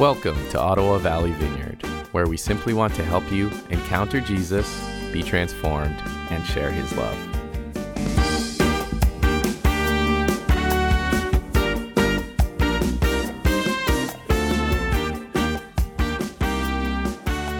Welcome to Ottawa Valley Vineyard, where we simply want to help you encounter Jesus, be transformed, and share his love.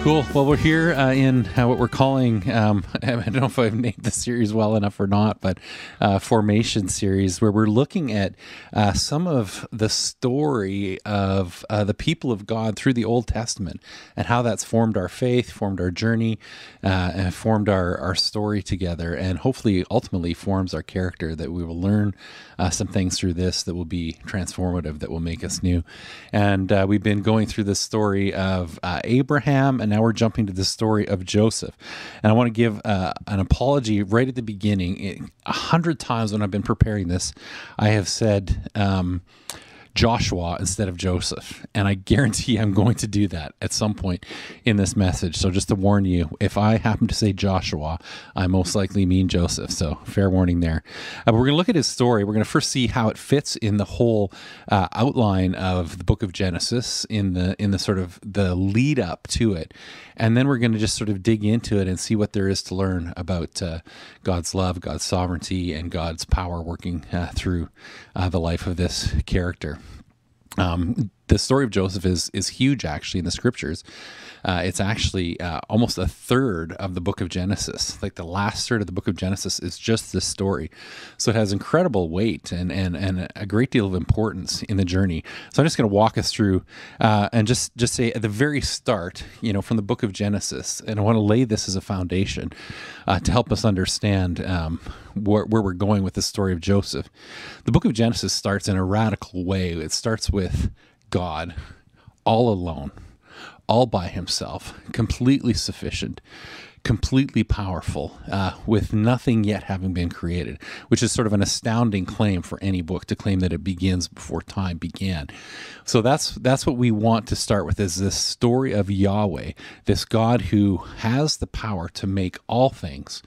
Cool. Well, we're here uh, in uh, what we're calling, um, I don't know if I've named the series well enough or not, but uh, Formation series, where we're looking at uh, some of the story of uh, the people of God through the Old Testament and how that's formed our faith, formed our journey, uh, and formed our, our story together, and hopefully ultimately forms our character that we will learn some things through this that will be transformative, that will make us new. And we've been going through the story of Abraham and now we're jumping to the story of Joseph. And I want to give uh, an apology right at the beginning. A hundred times when I've been preparing this, I have said, um, Joshua instead of Joseph. And I guarantee I'm going to do that at some point in this message. So just to warn you, if I happen to say Joshua, I most likely mean Joseph. So fair warning there. Uh, we're going to look at his story. We're going to first see how it fits in the whole uh, outline of the book of Genesis, in the in the sort of the lead up to it, and then we're going to just sort of dig into it and see what there is to learn about uh, God's love, God's sovereignty, and God's power working uh, through uh, the life of this character. Um, the story of Joseph is is huge actually in the scriptures. Uh, it's actually uh, almost a third of the book of Genesis. Like the last third of the book of Genesis is just this story. So it has incredible weight and and and a great deal of importance in the journey. So I'm just going to walk us through uh, and just just say at the very start, you know, from the book of Genesis, and I want to lay this as a foundation uh, to help us understand um, where, where we're going with the story of Joseph. The book of Genesis starts in a radical way. It starts with God all alone, all by himself, completely sufficient, completely powerful, uh, with nothing yet having been created, which is sort of an astounding claim for any book to claim that it begins before time began. So that's that's what we want to start with is this story of Yahweh, this God who has the power to make all things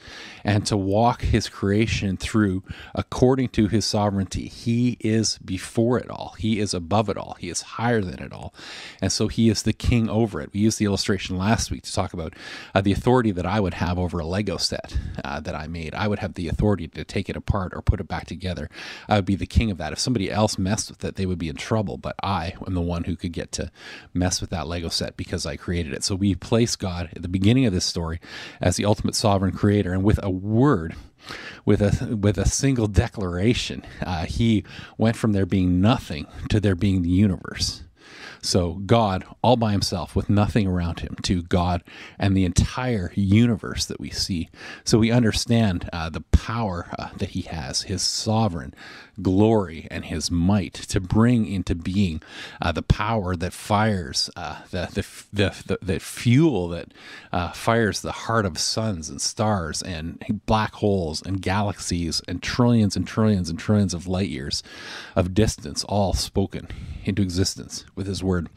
and to walk his creation through according to his sovereignty. He is before it all. He is above it all. He is higher than it all. And so he is the king over it. We used the illustration last week to talk about uh, the authority that I would have over a Lego set uh, that I made. I would have the authority to take it apart or put it back together. I would be the king of that. If somebody else messed with it, they would be in trouble. But I am the one who could get to mess with that Lego set because I created it. So we place God at the beginning of this story as the ultimate sovereign creator. And with a word, with a with a single declaration, uh, he went from there being nothing to there being the universe. So, God, all by himself, with nothing around him, to God and the entire universe that we see. So, we understand uh, the power uh, that he has, his sovereign glory and his might to bring into being uh, the power that fires uh, the, the, the, the, fuel that uh, fires the heart of suns and stars and black holes and galaxies and trillions and trillions and trillions of light years of distance all spoken into existence with his word.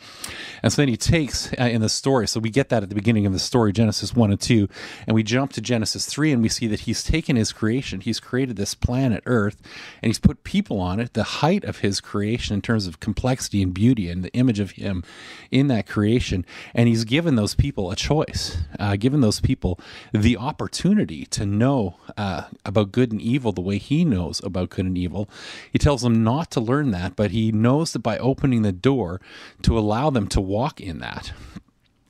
And so then he takes uh, in the story, so we get that at the beginning of the story, Genesis 1 and 2, and we jump to Genesis 3 and we see that he's taken his creation, he's created this planet Earth, and he's put people on it, the height of his creation in terms of complexity and beauty and the image of him in that creation, and he's given those people a choice, uh, given those people the opportunity to know uh, about good and evil the way he knows about good and evil. He tells them not to learn that, but he knows that by opening the door to allow them to walk in that,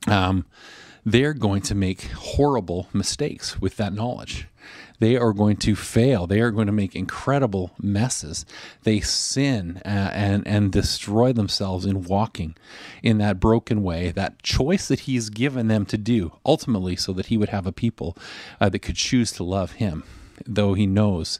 um, they're going to make horrible mistakes with that knowledge. They are going to fail. They are going to make incredible messes. They sin uh, and and destroy themselves in walking in that broken way. That choice that He's given them to do, ultimately, so that He would have a people uh, that could choose to love Him though he knows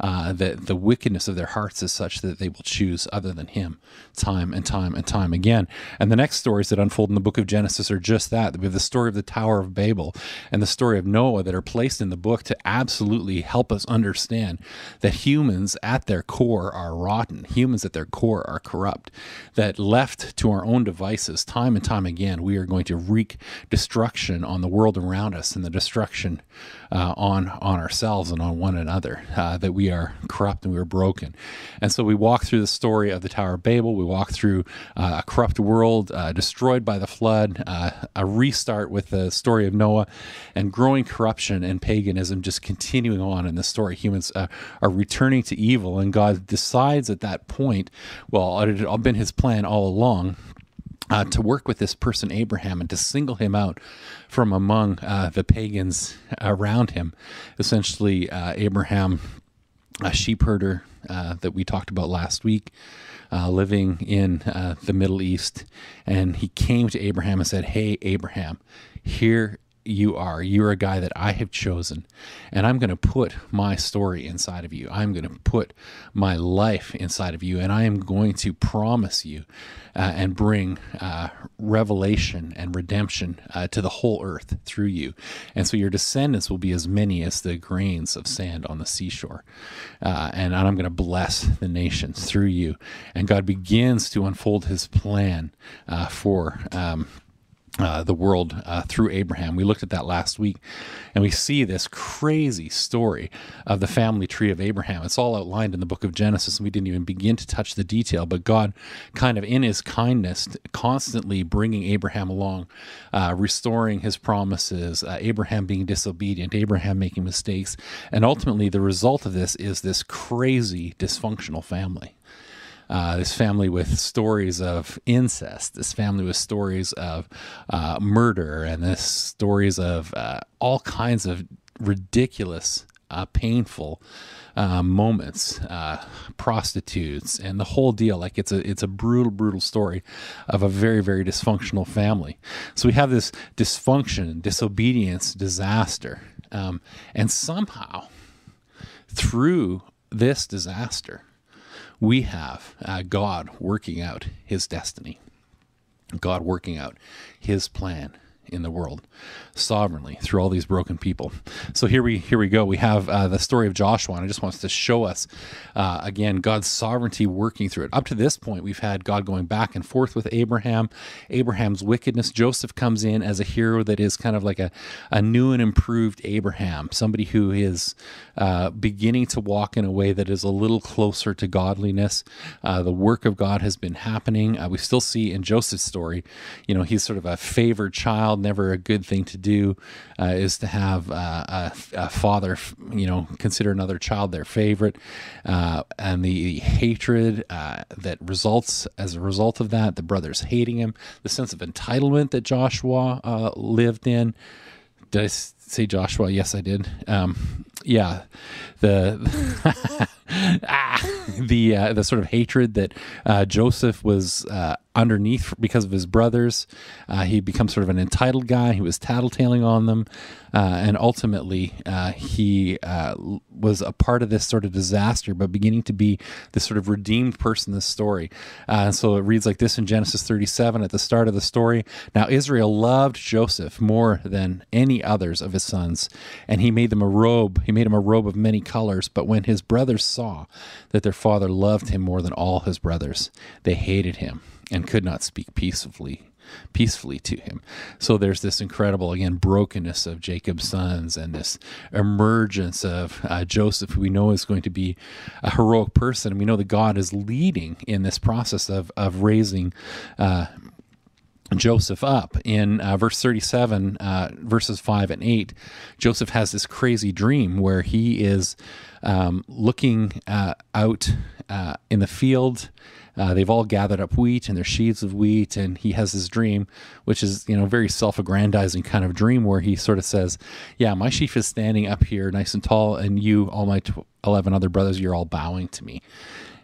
uh, that the wickedness of their hearts is such that they will choose other than him time and time and time again. And the next stories that unfold in the book of Genesis are just that. We have the story of the Tower of Babel and the story of Noah that are placed in the book to absolutely help us understand that humans at their core are rotten. Humans at their core are corrupt. That left to our own devices, time and time again, we are going to wreak destruction on the world around us and the destruction uh, on on ourselves and on one another, uh, that we are corrupt and we are broken. And so we walk through the story of the Tower of Babel. We walk through uh, a corrupt world uh, destroyed by the flood, uh, a restart with the story of Noah, and growing corruption and paganism just continuing on in the story. Humans uh, are returning to evil, and God decides at that point, well, it had been his plan all along uh, to work with this person Abraham and to single him out from among uh, the pagans around him. Essentially, uh, Abraham, a sheep herder uh, that we talked about last week, uh, living in uh, the Middle East, and he came to Abraham and said, "Hey, Abraham, here you are. You're a guy that I have chosen, and I'm going to put my story inside of you. I'm going to put my life inside of you, and I am going to promise you uh, and bring uh, revelation and redemption uh, to the whole earth through you. And so your descendants will be as many as the grains of sand on the seashore. Uh, and I'm going to bless the nations through you. And God begins to unfold his plan uh, for. Um, uh, the world uh, through Abraham. We looked at that last week, and we see this crazy story of the family tree of Abraham. It's all outlined in the book of Genesis, and we didn't even begin to touch the detail. But God, kind of in His kindness, constantly bringing Abraham along, uh, restoring His promises, uh, Abraham being disobedient, Abraham making mistakes, and ultimately the result of this is this crazy dysfunctional family uh, this family with stories of incest, this family with stories of uh, murder, and this stories of uh, all kinds of ridiculous, uh, painful. Uh, moments, uh, prostitutes, and the whole deal. Like it's a it's a brutal, brutal story of a very, very dysfunctional family. So we have this dysfunction, disobedience, disaster, um, and somehow through this disaster, we have uh, God working out his destiny, God working out his plan in the world sovereignly through all these broken people. So here we here we go. We have uh, the story of Joshua, and it just wants to show us uh, again God's sovereignty working through it. Up to this point, we've had God going back and forth with Abraham, Abraham's wickedness. Joseph comes in as a hero that is kind of like a, a new and improved Abraham, somebody who is uh, beginning to walk in a way that is a little closer to godliness. Uh, the work of God has been happening. Uh, we still see in Joseph's story, you know, he's sort of a favored child, never a good thing to do uh, is to have uh, a, a, father, you know, consider another child their favorite, uh, and the, the hatred uh, that results as a result of that, the brothers hating him, the sense of entitlement that Joshua uh, lived in. Did I say Joshua? Yes, I did. Um, yeah, the ah, the uh, the sort of hatred that uh, Joseph was uh, underneath because of his brothers. Uh, he becomes sort of an entitled guy. He was tattletaling on them, uh, and ultimately uh, he was a part of this sort of disaster, but beginning to be this sort of redeemed person in this story. so it reads like this in Genesis 37 at the start of the story. Now Israel loved Joseph more than any others of his sons, and he made them a robe. He made him a robe of many colors. But when his brothers saw that their father loved him more than all his brothers, they hated him and could not speak peacefully peacefully to him. So there's this incredible, again, brokenness of Jacob's sons and this emergence of uh, Joseph, who we know is going to be a heroic person. We know that God is leading in this process of, of raising uh, Joseph up. In uh, verse 37, uh, verses 5 and 8, Joseph has this crazy dream where he is um, looking uh, out uh, in the field. Uh, they've all gathered up wheat and their sheaves of wheat, and he has this dream, which is you know very self-aggrandizing kind of dream, where he sort of says, "Yeah, my sheaf is standing up here, nice and tall, and you, all my eleven other brothers, you're all bowing to me."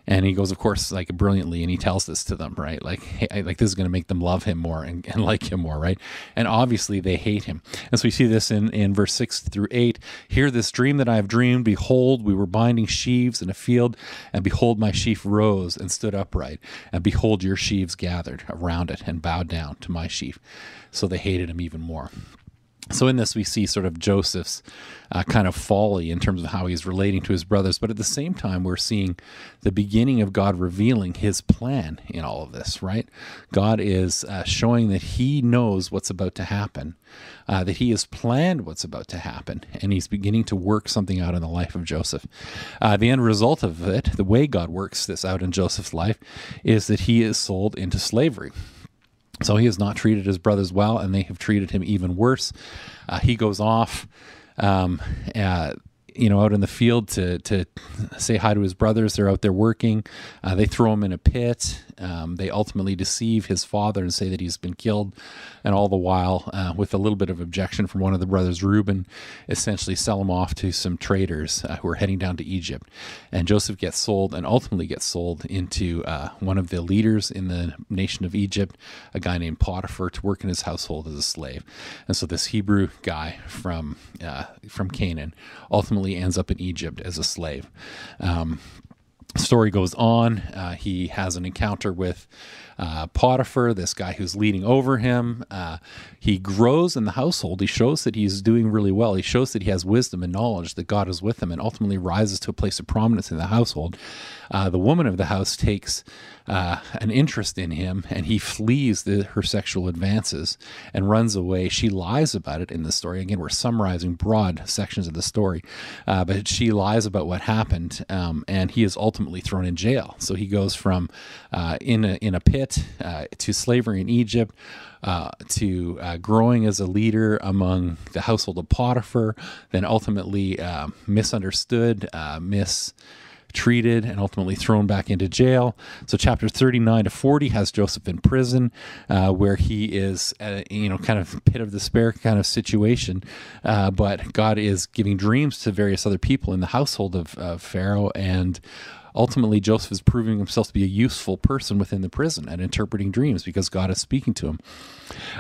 And he goes of course like brilliantly and he tells this to them right? Like hey, like this is going to make them love him more and, and like him more right? And obviously they hate him. And so we see this in in verse 6 through 8 hear this dream that i have dreamed. Behold we were binding sheaves in a field and behold my sheaf rose and stood upright. And behold your sheaves gathered around it and bowed down to my sheaf. So they hated him even more So in this, we see sort of Joseph's uh, kind of folly in terms of how he's relating to his brothers, but at the same time, we're seeing the beginning of God revealing His plan in all of this. Right? God is uh, showing that He knows what's about to happen, uh, that He has planned what's about to happen, and He's beginning to work something out in the life of Joseph. Uh, the end result of it, the way God works this out in Joseph's life, is that he is sold into slavery. So he has not treated his brothers well, and they have treated him even worse. Uh, he goes off, um, uh, you know, out in the field to to say hi to his brothers. They're out there working. Uh, they throw him in a pit. Um, they ultimately deceive his father and say that he's been killed, and all the while, uh, with a little bit of objection from one of the brothers, Reuben, essentially sell him off to some traders uh, who are heading down to Egypt. And Joseph gets sold and ultimately gets sold into uh, one of the leaders in the nation of Egypt, a guy named Potiphar, to work in his household as a slave. And so this Hebrew guy from uh, from Canaan ultimately ends up in Egypt as a slave. Um, story goes on. Uh, he has an encounter with uh, Potiphar, this guy who's leading over him. Uh, he grows in the household. He shows that he's doing really well. He shows that he has wisdom and knowledge, that God is with him, and ultimately rises to a place of prominence in the household. Uh, the woman of the house takes uh, an interest in him, and he flees the, her sexual advances and runs away. She lies about it in the story. Again, we're summarizing broad sections of the story, uh, but she lies about what happened, um, and he is ultimately thrown in jail. So he goes from uh, in a in a pit uh, to slavery in Egypt. Uh, to uh, growing as a leader among the household of Potiphar, then ultimately uh, misunderstood, uh, mis treated and ultimately thrown back into jail. So chapter 39 to 40 has Joseph in prison, uh, where he is, a, you know, kind of pit of despair kind of situation. Uh, but God is giving dreams to various other people in the household of, Pharaoh and ultimately Joseph is proving himself to be a useful person within the prison at interpreting dreams because God is speaking to him.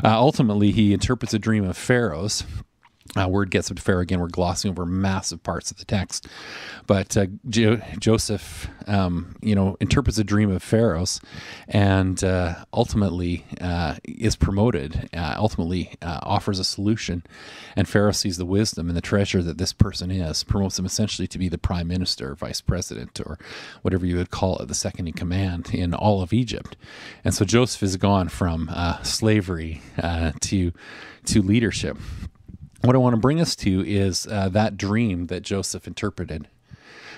Uh, ultimately, he interprets a dream of Pharaoh's uh, word gets up to Pharaoh again. We're glossing over massive parts of the text, but uh, jo- Joseph, um, you know, interprets a dream of Pharaoh's, and uh, ultimately uh, is promoted. Uh, ultimately, uh, offers a solution, and Pharaoh sees the wisdom and the treasure that this person is, promotes him essentially to be the prime minister, vice president, or whatever you would call it, the second in command in all of Egypt. And so Joseph has gone from slavery to to leadership what I want to bring us to is uh, that dream that Joseph interpreted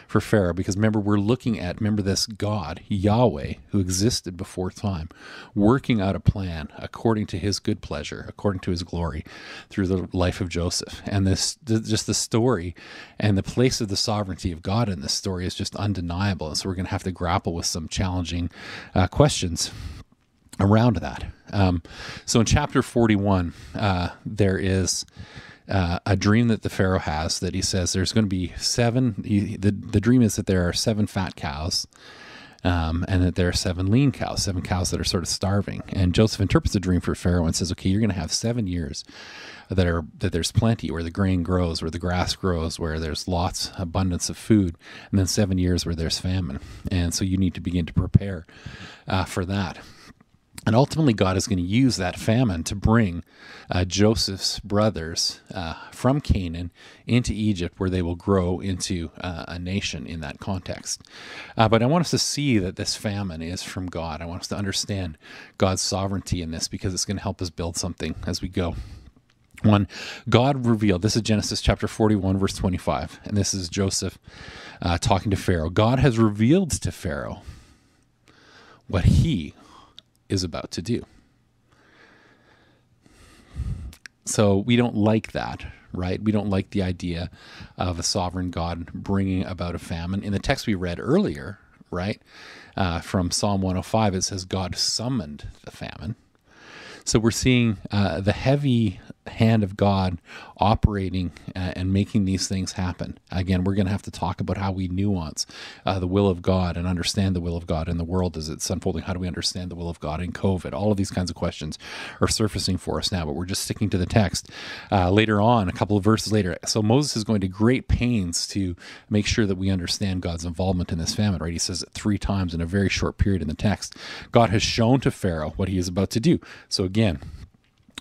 for Pharaoh. Because remember, we're looking at, remember this God, Yahweh, who existed before time, working out a plan according to his good pleasure, according to his glory, through the life of Joseph. And this, just the story and the place of the sovereignty of God in this story is just undeniable. And so we're going to have to grapple with some challenging uh, questions around that. Um, so in chapter 41, uh, there is uh, a dream that the Pharaoh has that he says there's going to be seven. He, the, the dream is that there are seven fat cows. Um, and that there are seven lean cows, seven cows that are sort of starving. And Joseph interprets the dream for Pharaoh and says, "Okay, you're going to have seven years that are that there's plenty, where the grain grows, where the grass grows, where there's lots abundance of food, and then seven years where there's famine. And so you need to begin to prepare uh, for that." And ultimately, God is going to use that famine to bring uh, Joseph's brothers uh, from Canaan into Egypt, where they will grow into uh, a nation in that context. Uh, but I want us to see that this famine is from God. I want us to understand God's sovereignty in this because it's going to help us build something as we go. One, God revealed, this is Genesis chapter 41, verse 25, and this is Joseph uh, talking to Pharaoh. God has revealed to Pharaoh what he is about to do. So we don't like that, right? We don't like the idea of a sovereign God bringing about a famine. In the text we read earlier, right, uh, from Psalm 105, it says God summoned the famine. So we're seeing uh, the heavy hand of God operating uh, and making these things happen. Again, we're going to have to talk about how we nuance uh, the will of God and understand the will of God in the world as it's unfolding. How do we understand the will of God in COVID? All of these kinds of questions are surfacing for us now, but we're just sticking to the text. Uh, later on, a couple of verses later, so Moses is going to great pains to make sure that we understand God's involvement in this famine, right? He says it three times in a very short period in the text. God has shown to Pharaoh what he is about to do. So again,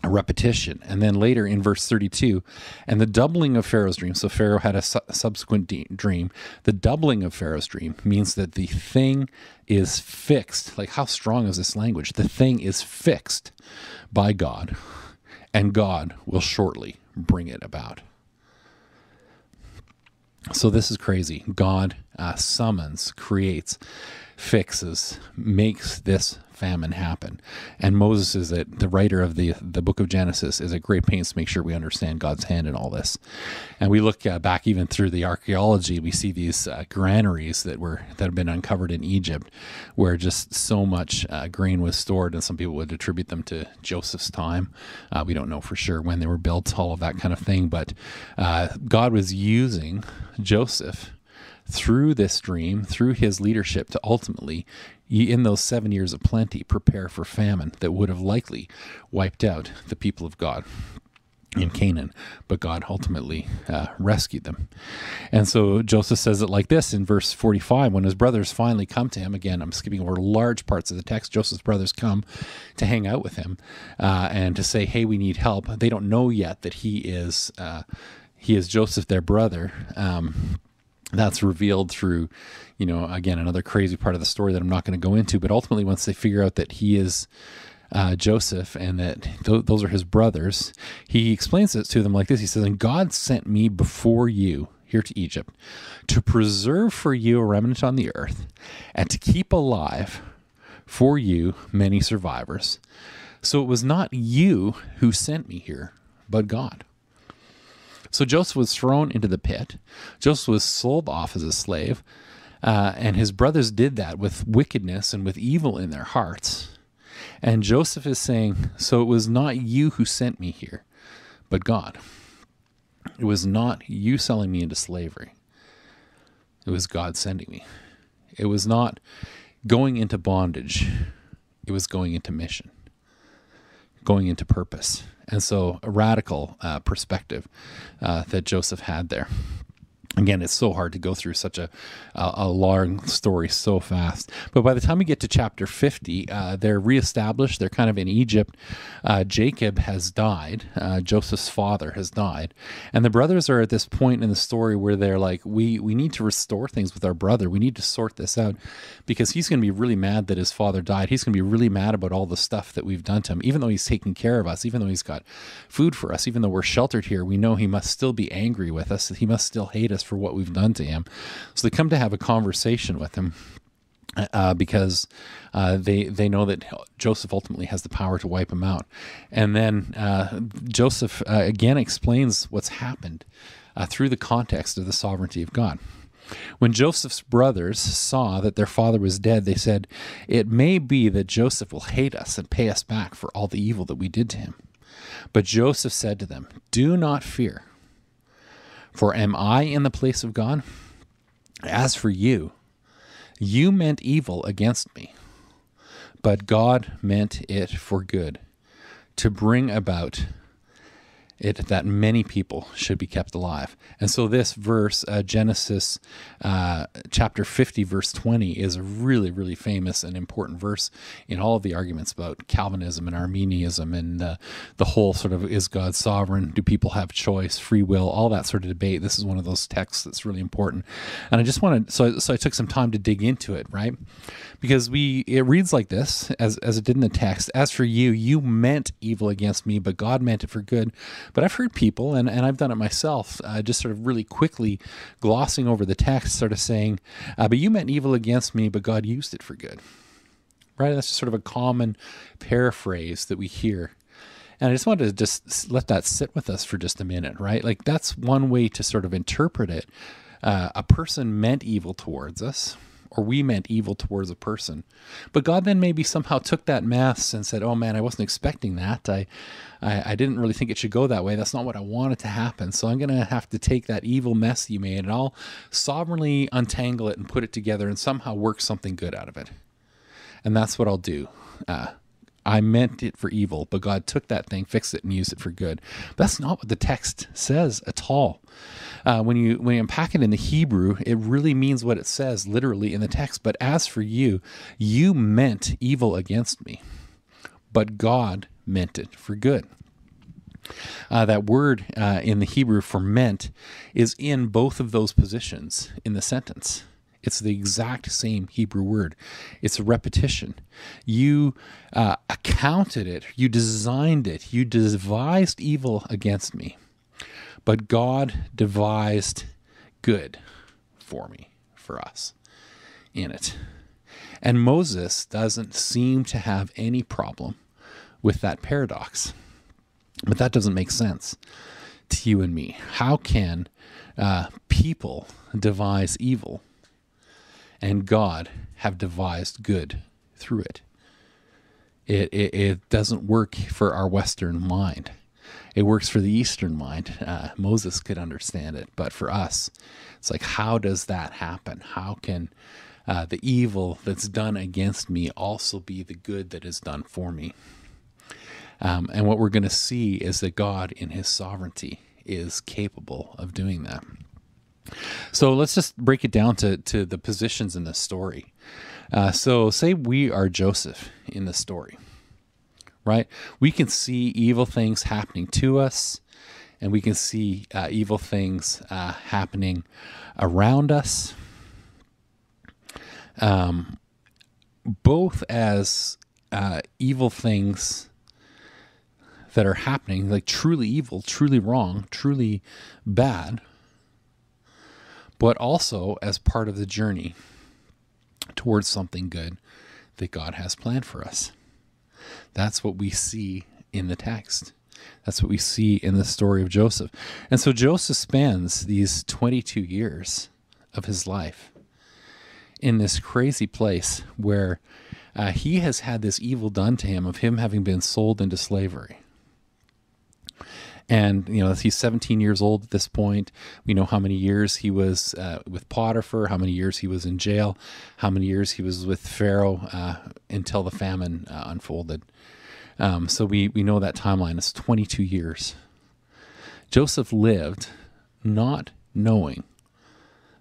repetition. And then later in verse 32, and the doubling of Pharaoh's dream. So Pharaoh had a su- subsequent de- dream. The doubling of Pharaoh's dream means that the thing is fixed. Like, how strong is this language? The thing is fixed by God, and God will shortly bring it about. So, this is crazy. God uh, summons, creates, fixes, makes this famine happen. And Moses is a, the writer of the the book of Genesis is a great pains to make sure we understand God's hand in all this. And we look uh, back even through the archaeology, we see these uh, granaries that were that have been uncovered in Egypt, where just so much uh, grain was stored, and some people would attribute them to Joseph's time. Uh, we don't know for sure when they were built, all of that kind of thing. But uh, God was using Joseph through this dream, through his leadership, to ultimately, in those seven years of plenty, prepare for famine that would have likely wiped out the people of God in Canaan, but God ultimately uh, rescued them. And so Joseph says it like this in verse 45 when his brothers finally come to him. Again, I'm skipping over large parts of the text. Joseph's brothers come to hang out with him uh, and to say, Hey, we need help. They don't know yet that he is. Uh, he is Joseph, their brother. Um, that's revealed through, you know, again, another crazy part of the story that I'm not going to go into. But ultimately, once they figure out that he is uh, Joseph and that th- those are his brothers, he explains it to them like this He says, And God sent me before you here to Egypt to preserve for you a remnant on the earth and to keep alive for you many survivors. So it was not you who sent me here, but God. So Joseph was thrown into the pit. Joseph was sold off as a slave. Uh, and his brothers did that with wickedness and with evil in their hearts. And Joseph is saying, So it was not you who sent me here, but God. It was not you selling me into slavery. It was God sending me. It was not going into bondage, it was going into mission, going into purpose. And so, a radical uh, perspective uh, that Joseph had there. Again, it's so hard to go through such a, a, a long story so fast. But by the time we get to chapter 50, uh, they're reestablished. They're kind of in Egypt. Uh, Jacob has died. Uh, Joseph's father has died. And the brothers are at this point in the story where they're like, we, we need to restore things with our brother. We need to sort this out because he's going to be really mad that his father died. He's going to be really mad about all the stuff that we've done to him. Even though he's taking care of us, even though he's got food for us, even though we're sheltered here, we know he must still be angry with us. He must still hate us for what we've done to him. So they come to have a conversation with him. Uh, because uh, they they know that Joseph ultimately has the power to wipe him out, and then uh, Joseph uh, again explains what's happened uh, through the context of the sovereignty of God. When Joseph's brothers saw that their father was dead, they said, "It may be that Joseph will hate us and pay us back for all the evil that we did to him." But Joseph said to them, "Do not fear." For am I in the place of God? As for you, you meant evil against me, but God meant it for good, to bring about it that many people should be kept alive. And so this verse, uh, Genesis uh, chapter 50, verse 20, is a really, really famous and important verse in all of the arguments about Calvinism and Arminianism and uh, the whole sort of is God sovereign? Do people have choice, free will, all that sort of debate. This is one of those texts that's really important. And I just wanted, so, so I took some time to dig into it, right? Because we, it reads like this, as, as it did in the text As for you, you meant evil against me, but God meant it for good but I've heard people, and, and I've done it myself, uh, just sort of really quickly glossing over the text, sort of saying, uh, But you meant evil against me, but God used it for good. Right? That's just sort of a common paraphrase that we hear. And I just wanted to just let that sit with us for just a minute, right? Like that's one way to sort of interpret it. Uh, a person meant evil towards us, or we meant evil towards a person. But God then maybe somehow took that mess and said, "Oh man, I wasn't expecting that. I, I, I didn't really think it should go that way. That's not what I wanted to happen. So I'm going to have to take that evil mess you made and I'll sovereignly untangle it and put it together and somehow work something good out of it. And that's what I'll do. Uh, I meant it for evil, but God took that thing, fixed it, and used it for good. That's not what the text says at all. Uh, when you when you unpack it in the Hebrew, it really means what it says literally in the text. But as for you, you meant evil against me, but God meant it for good. Uh, that word uh, in the Hebrew for meant is in both of those positions in the sentence. It's the exact same Hebrew word. It's a repetition. You uh, accounted it, you designed it, you devised evil against me, but God devised good for me, for us, in it. And Moses doesn't seem to have any problem with that paradox. But that doesn't make sense to you and me. How can uh, people devise evil and God have devised good through it? It, it, it doesn't work for our Western mind. It works for the Eastern mind. Uh, Moses could understand it, but for us, it's like, how does that happen? How can uh, the evil that's done against me also be the good that is done for me? Um, and what we're going to see is that God, in his sovereignty, is capable of doing that. So let's just break it down to, to the positions in the story. Uh, so, say we are Joseph in the story, right? We can see evil things happening to us, and we can see uh, evil things uh, happening around us, um, both as uh, evil things that are happening, like truly evil, truly wrong, truly bad, but also as part of the journey towards something good that God has planned for us. That's what we see in the text. That's what we see in the story of Joseph. And so Joseph spends these 22 years of his life in this crazy place where uh, he has had this evil done to him of him having been sold into slavery. And you know he's 17 years old at this point. We know how many years he was uh, with Potiphar, how many years he was in jail, how many years he was with Pharaoh uh, until the famine uh, unfolded. Um, so we we know that timeline is 22 years. Joseph lived not knowing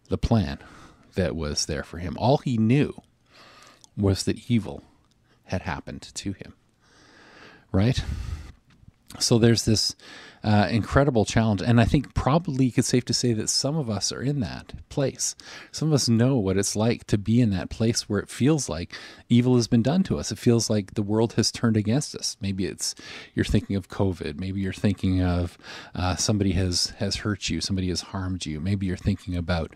the plan that was there for him. All he knew was that evil had happened to him. Right? So there's this uh, incredible challenge. And I think probably it's safe to say that some of us are in that place. Some of us know what it's like to be in that place where it feels like evil has been done to us. It feels like the world has turned against us. Maybe it's you're thinking of COVID. Maybe you're thinking of uh, somebody has has hurt you. Somebody has harmed you. Maybe you're thinking about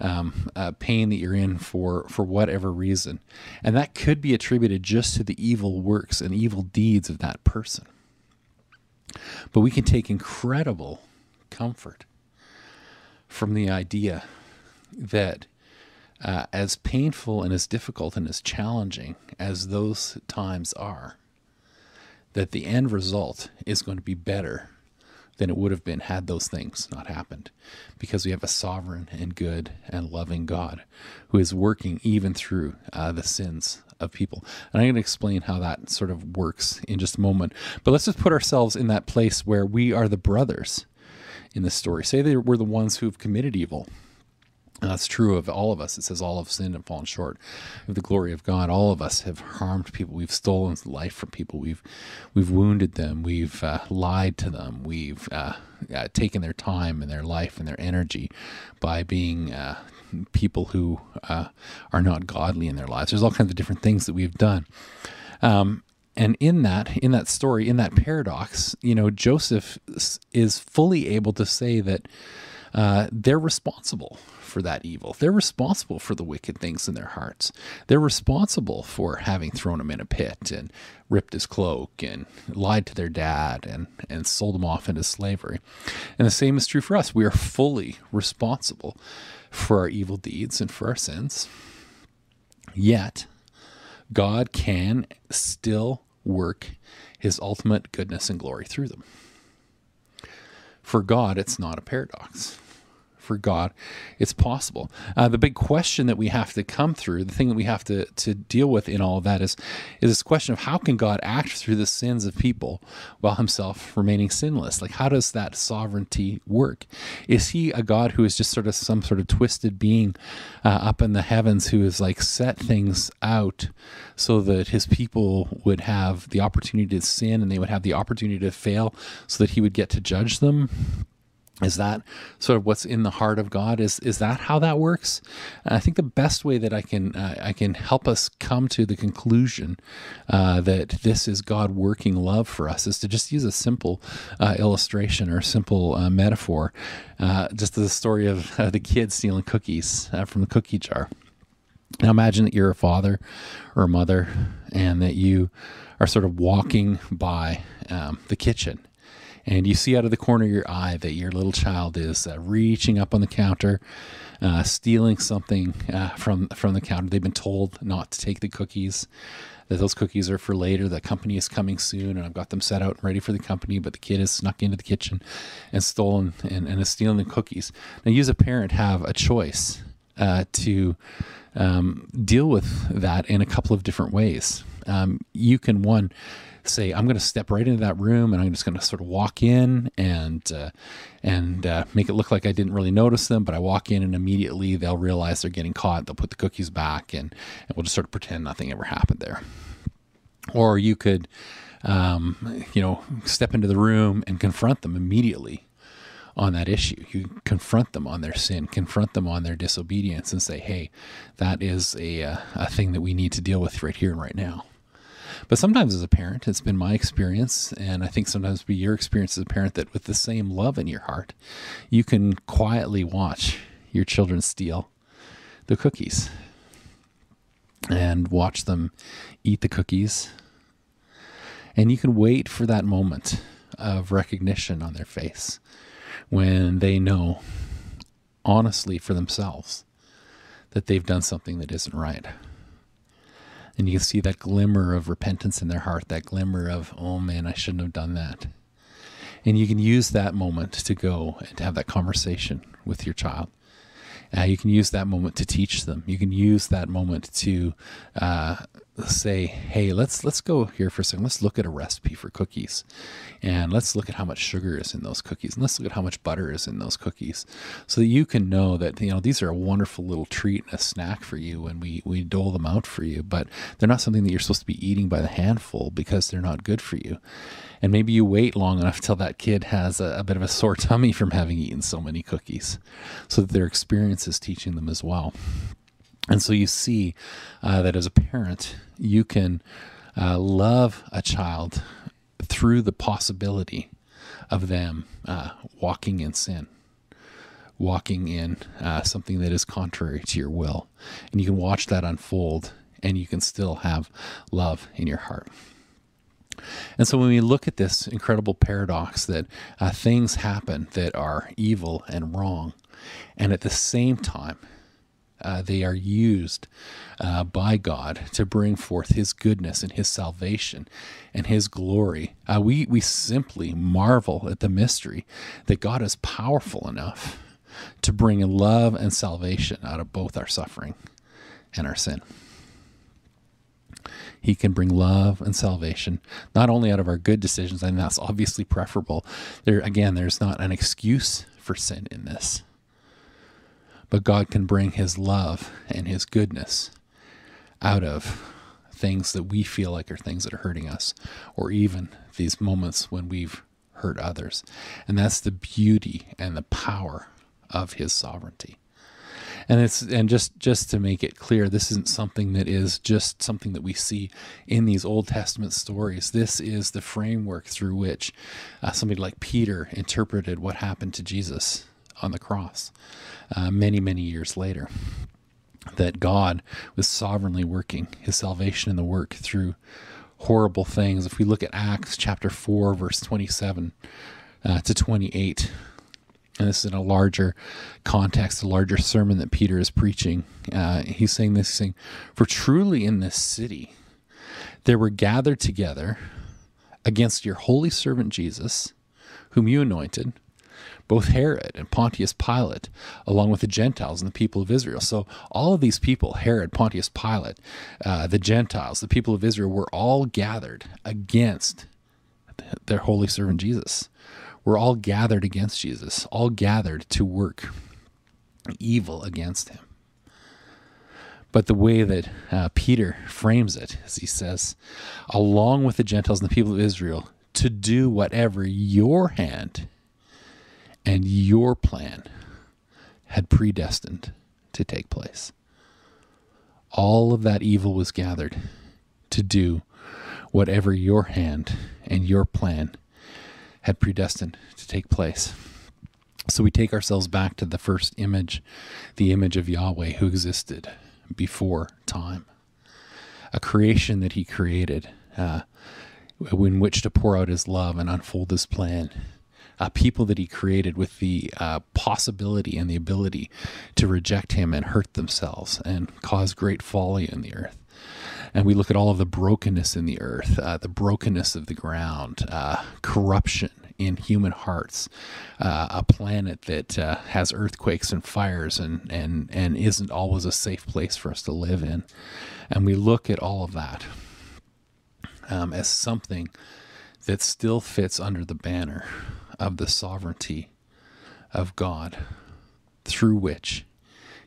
um, uh, pain that you're in for for whatever reason, and that could be attributed just to the evil works and evil deeds of that person. But we can take incredible comfort from the idea that uh, as painful and as difficult and as challenging as those times are, that the end result is going to be better than it would have been had those things not happened. Because we have a sovereign and good and loving God who is working even through uh, the sins of people. And I'm going to explain how that sort of works in just a moment. But let's just put ourselves in that place where we are the brothers in this story. Say they were the ones who've committed evil. And that's true of all of us. It says all have sinned and fallen short of the glory of God. All of us have harmed people. We've stolen life from people. We've we've wounded them. We've uh, lied to them. We've uh, uh, taken their time and their life and their energy by being uh, people who uh, are not godly in their lives. There's all kinds of different things that we've done. Um, and in that, in that story, in that paradox, you know, Joseph is fully able to say that uh, they're responsible for that evil. They're responsible for the wicked things in their hearts. They're responsible for having thrown him in a pit and ripped his cloak and lied to their dad and, and sold him off into slavery. And the same is true for us. We are fully responsible for our evil deeds and for our sins. Yet, God can still work his ultimate goodness and glory through them. For God, it's not a paradox. For God, it's possible. Uh, the big question that we have to come through, the thing that we have to, to deal with in all of that is, is this question of how can God act through the sins of people while himself remaining sinless? Like, how does that sovereignty work? Is he a God who is just sort of some sort of twisted being uh, up in the heavens who has like set things out so that his people would have the opportunity to sin and they would have the opportunity to fail so that he would get to judge them? Is that sort of what's in the heart of God? Is is that how that works? And I think the best way that I can uh, I can help us come to the conclusion uh, that this is God working love for us is to just use a simple uh, illustration or a simple uh, metaphor, uh, just the story of uh, the kid stealing cookies from the cookie jar. Now imagine that you're a father or a mother, and that you are sort of walking by um, the kitchen and you see out of the corner of your eye that your little child is uh, reaching up on the counter, uh, stealing something uh, from from the counter. They've been told not to take the cookies. That those cookies are for later. The company is coming soon, and I've got them set out and ready for the company. But the kid has snuck into the kitchen and stolen and, and is stealing the cookies. Now, you as a parent have a choice uh, to um, deal with that in a couple of different ways. Um, you can one say I'm going to step right into that room and I'm just going to sort of walk in and uh, and uh, make it look like I didn't really notice them, but I walk in and immediately they'll realize they're getting caught. They'll put the cookies back and, and we'll just sort of pretend nothing ever happened there. Or you could, um, you know, step into the room and confront them immediately on that issue. You confront them on their sin, confront them on their disobedience, and say, "Hey, that is a uh, a thing that we need to deal with right here and right now." But sometimes as a parent, it's been my experience, and I think sometimes be your experience as a parent that with the same love in your heart, you can quietly watch your children steal the cookies and watch them eat the cookies. And you can wait for that moment of recognition on their face when they know honestly for themselves that they've done something that isn't right and you can see that glimmer of repentance in their heart, that glimmer of, oh man, I shouldn't have done that. And you can use that moment to go and to have that conversation with your child. Uh, you can use that moment to teach them. You can use that moment to uh, say, "Hey, let's let's go here for a second. Let's look at a recipe for cookies, and let's look at how much sugar is in those cookies, and let's look at how much butter is in those cookies, so that you can know that you know these are a wonderful little treat and a snack for you when we we dole them out for you. But they're not something that you're supposed to be eating by the handful because they're not good for you. And maybe you wait long enough till that kid has a, a bit of a sore tummy from having eaten so many cookies, so that their experience is teaching them as well." And so you see uh, that as a parent, you can uh, love a child through the possibility of them uh, walking in sin, walking in uh, something that is contrary to your will. And you can watch that unfold and you can still have love in your heart. And so when we look at this incredible paradox that uh, things happen that are evil and wrong, and at the same time, uh, they are used uh, by God to bring forth His goodness and His salvation and His glory. Uh, we, we simply marvel at the mystery that God is powerful enough to bring love and salvation out of both our suffering and our sin. He can bring love and salvation, not only out of our good decisions, and that's obviously preferable. There again, there's not an excuse for sin in this but God can bring His love and His goodness out of things that we feel like are things that are hurting us, or even these moments when we've hurt others. And that's the beauty and the power of His sovereignty. And it's and just just to make it clear, this isn't something that is just something that we see in these Old Testament stories. This is the framework through which uh, somebody like Peter interpreted what happened to Jesus on the cross uh, many, many years later. That God was sovereignly working his salvation in the work through horrible things. If we look at Acts chapter 4, verse 27 uh, to 28, and this is in a larger context, a larger sermon that Peter is preaching. Uh, he's saying this, saying, For truly in this city there were gathered together against your holy servant Jesus, whom you anointed, both Herod and Pontius Pilate, along with the Gentiles and the people of Israel. So all of these people, Herod, Pontius Pilate, uh, the Gentiles, the people of Israel, were all gathered against their holy servant Jesus. We're all gathered against Jesus, all gathered to work evil against him. But the way that uh, Peter frames it is he says, along with the Gentiles and the people of Israel, to do whatever your hand and your plan had predestined to take place. All of that evil was gathered to do whatever your hand and your plan had predestined to take place. So we take ourselves back to the first image, the image of Yahweh who existed before time, a creation that he created uh, in which to pour out his love and unfold his plan. Uh, people that he created with the uh, possibility and the ability to reject him and hurt themselves and cause great folly in the earth. And we look at all of the brokenness in the earth, uh, the brokenness of the ground, uh, corruption in human hearts, uh, a planet that uh, has earthquakes and fires and, and, and isn't always a safe place for us to live in. And we look at all of that um, as something that still fits under the banner of the sovereignty of God through which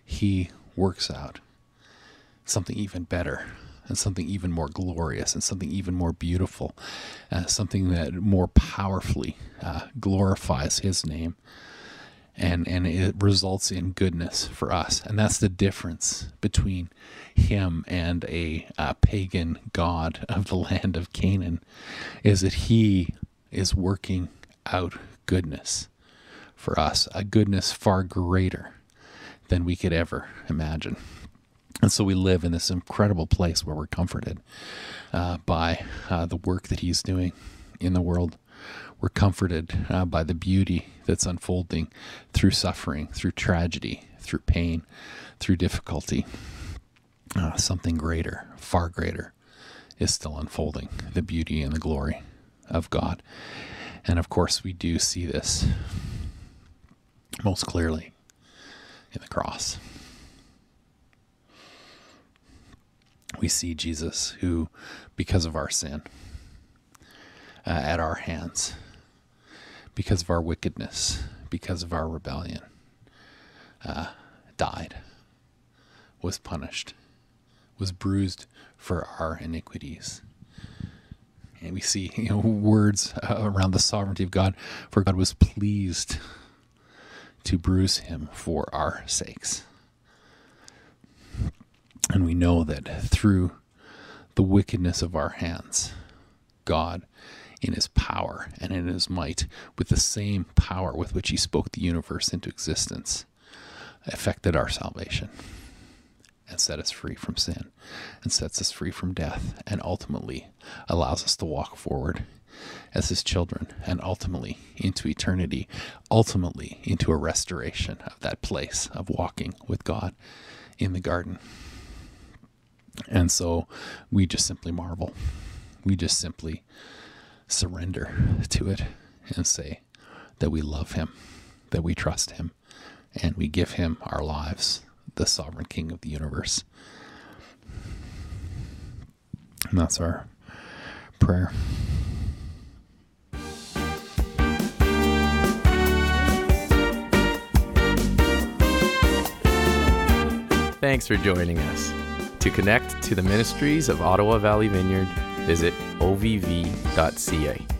he works out something even better and something even more glorious and something even more beautiful, uh, something that more powerfully uh, glorifies His name. And, and it results in goodness for us. And that's the difference between him and a uh, pagan god of the land of Canaan, is that he is working out goodness for us, a goodness far greater than we could ever imagine. And so we live in this incredible place where we're comforted uh, by uh, the work that He's doing in the world. We're comforted uh, by the beauty that's unfolding through suffering, through tragedy, through pain, through difficulty. Uh, something greater, far greater, is still unfolding the beauty and the glory of God. And of course, we do see this most clearly in the cross. we see Jesus who, because of our sin, uh, at our hands, because of our wickedness, because of our rebellion, uh, died, was punished, was bruised for our iniquities. And we see you know, words uh, around the sovereignty of God, for God was pleased to bruise him for our sakes. And we know that through the wickedness of our hands, God, in his power and in his might, with the same power with which he spoke the universe into existence, affected our salvation and set us free from sin and sets us free from death and ultimately allows us to walk forward as his children and ultimately into eternity, ultimately into a restoration of that place of walking with God in the garden. And so we just simply marvel. We just simply surrender to it and say that we love him, that we trust him, and we give him our lives, the sovereign king of the universe. And that's our prayer. Thanks for joining us. To connect to the ministries of Ottawa Valley Vineyard, visit ovv.ca.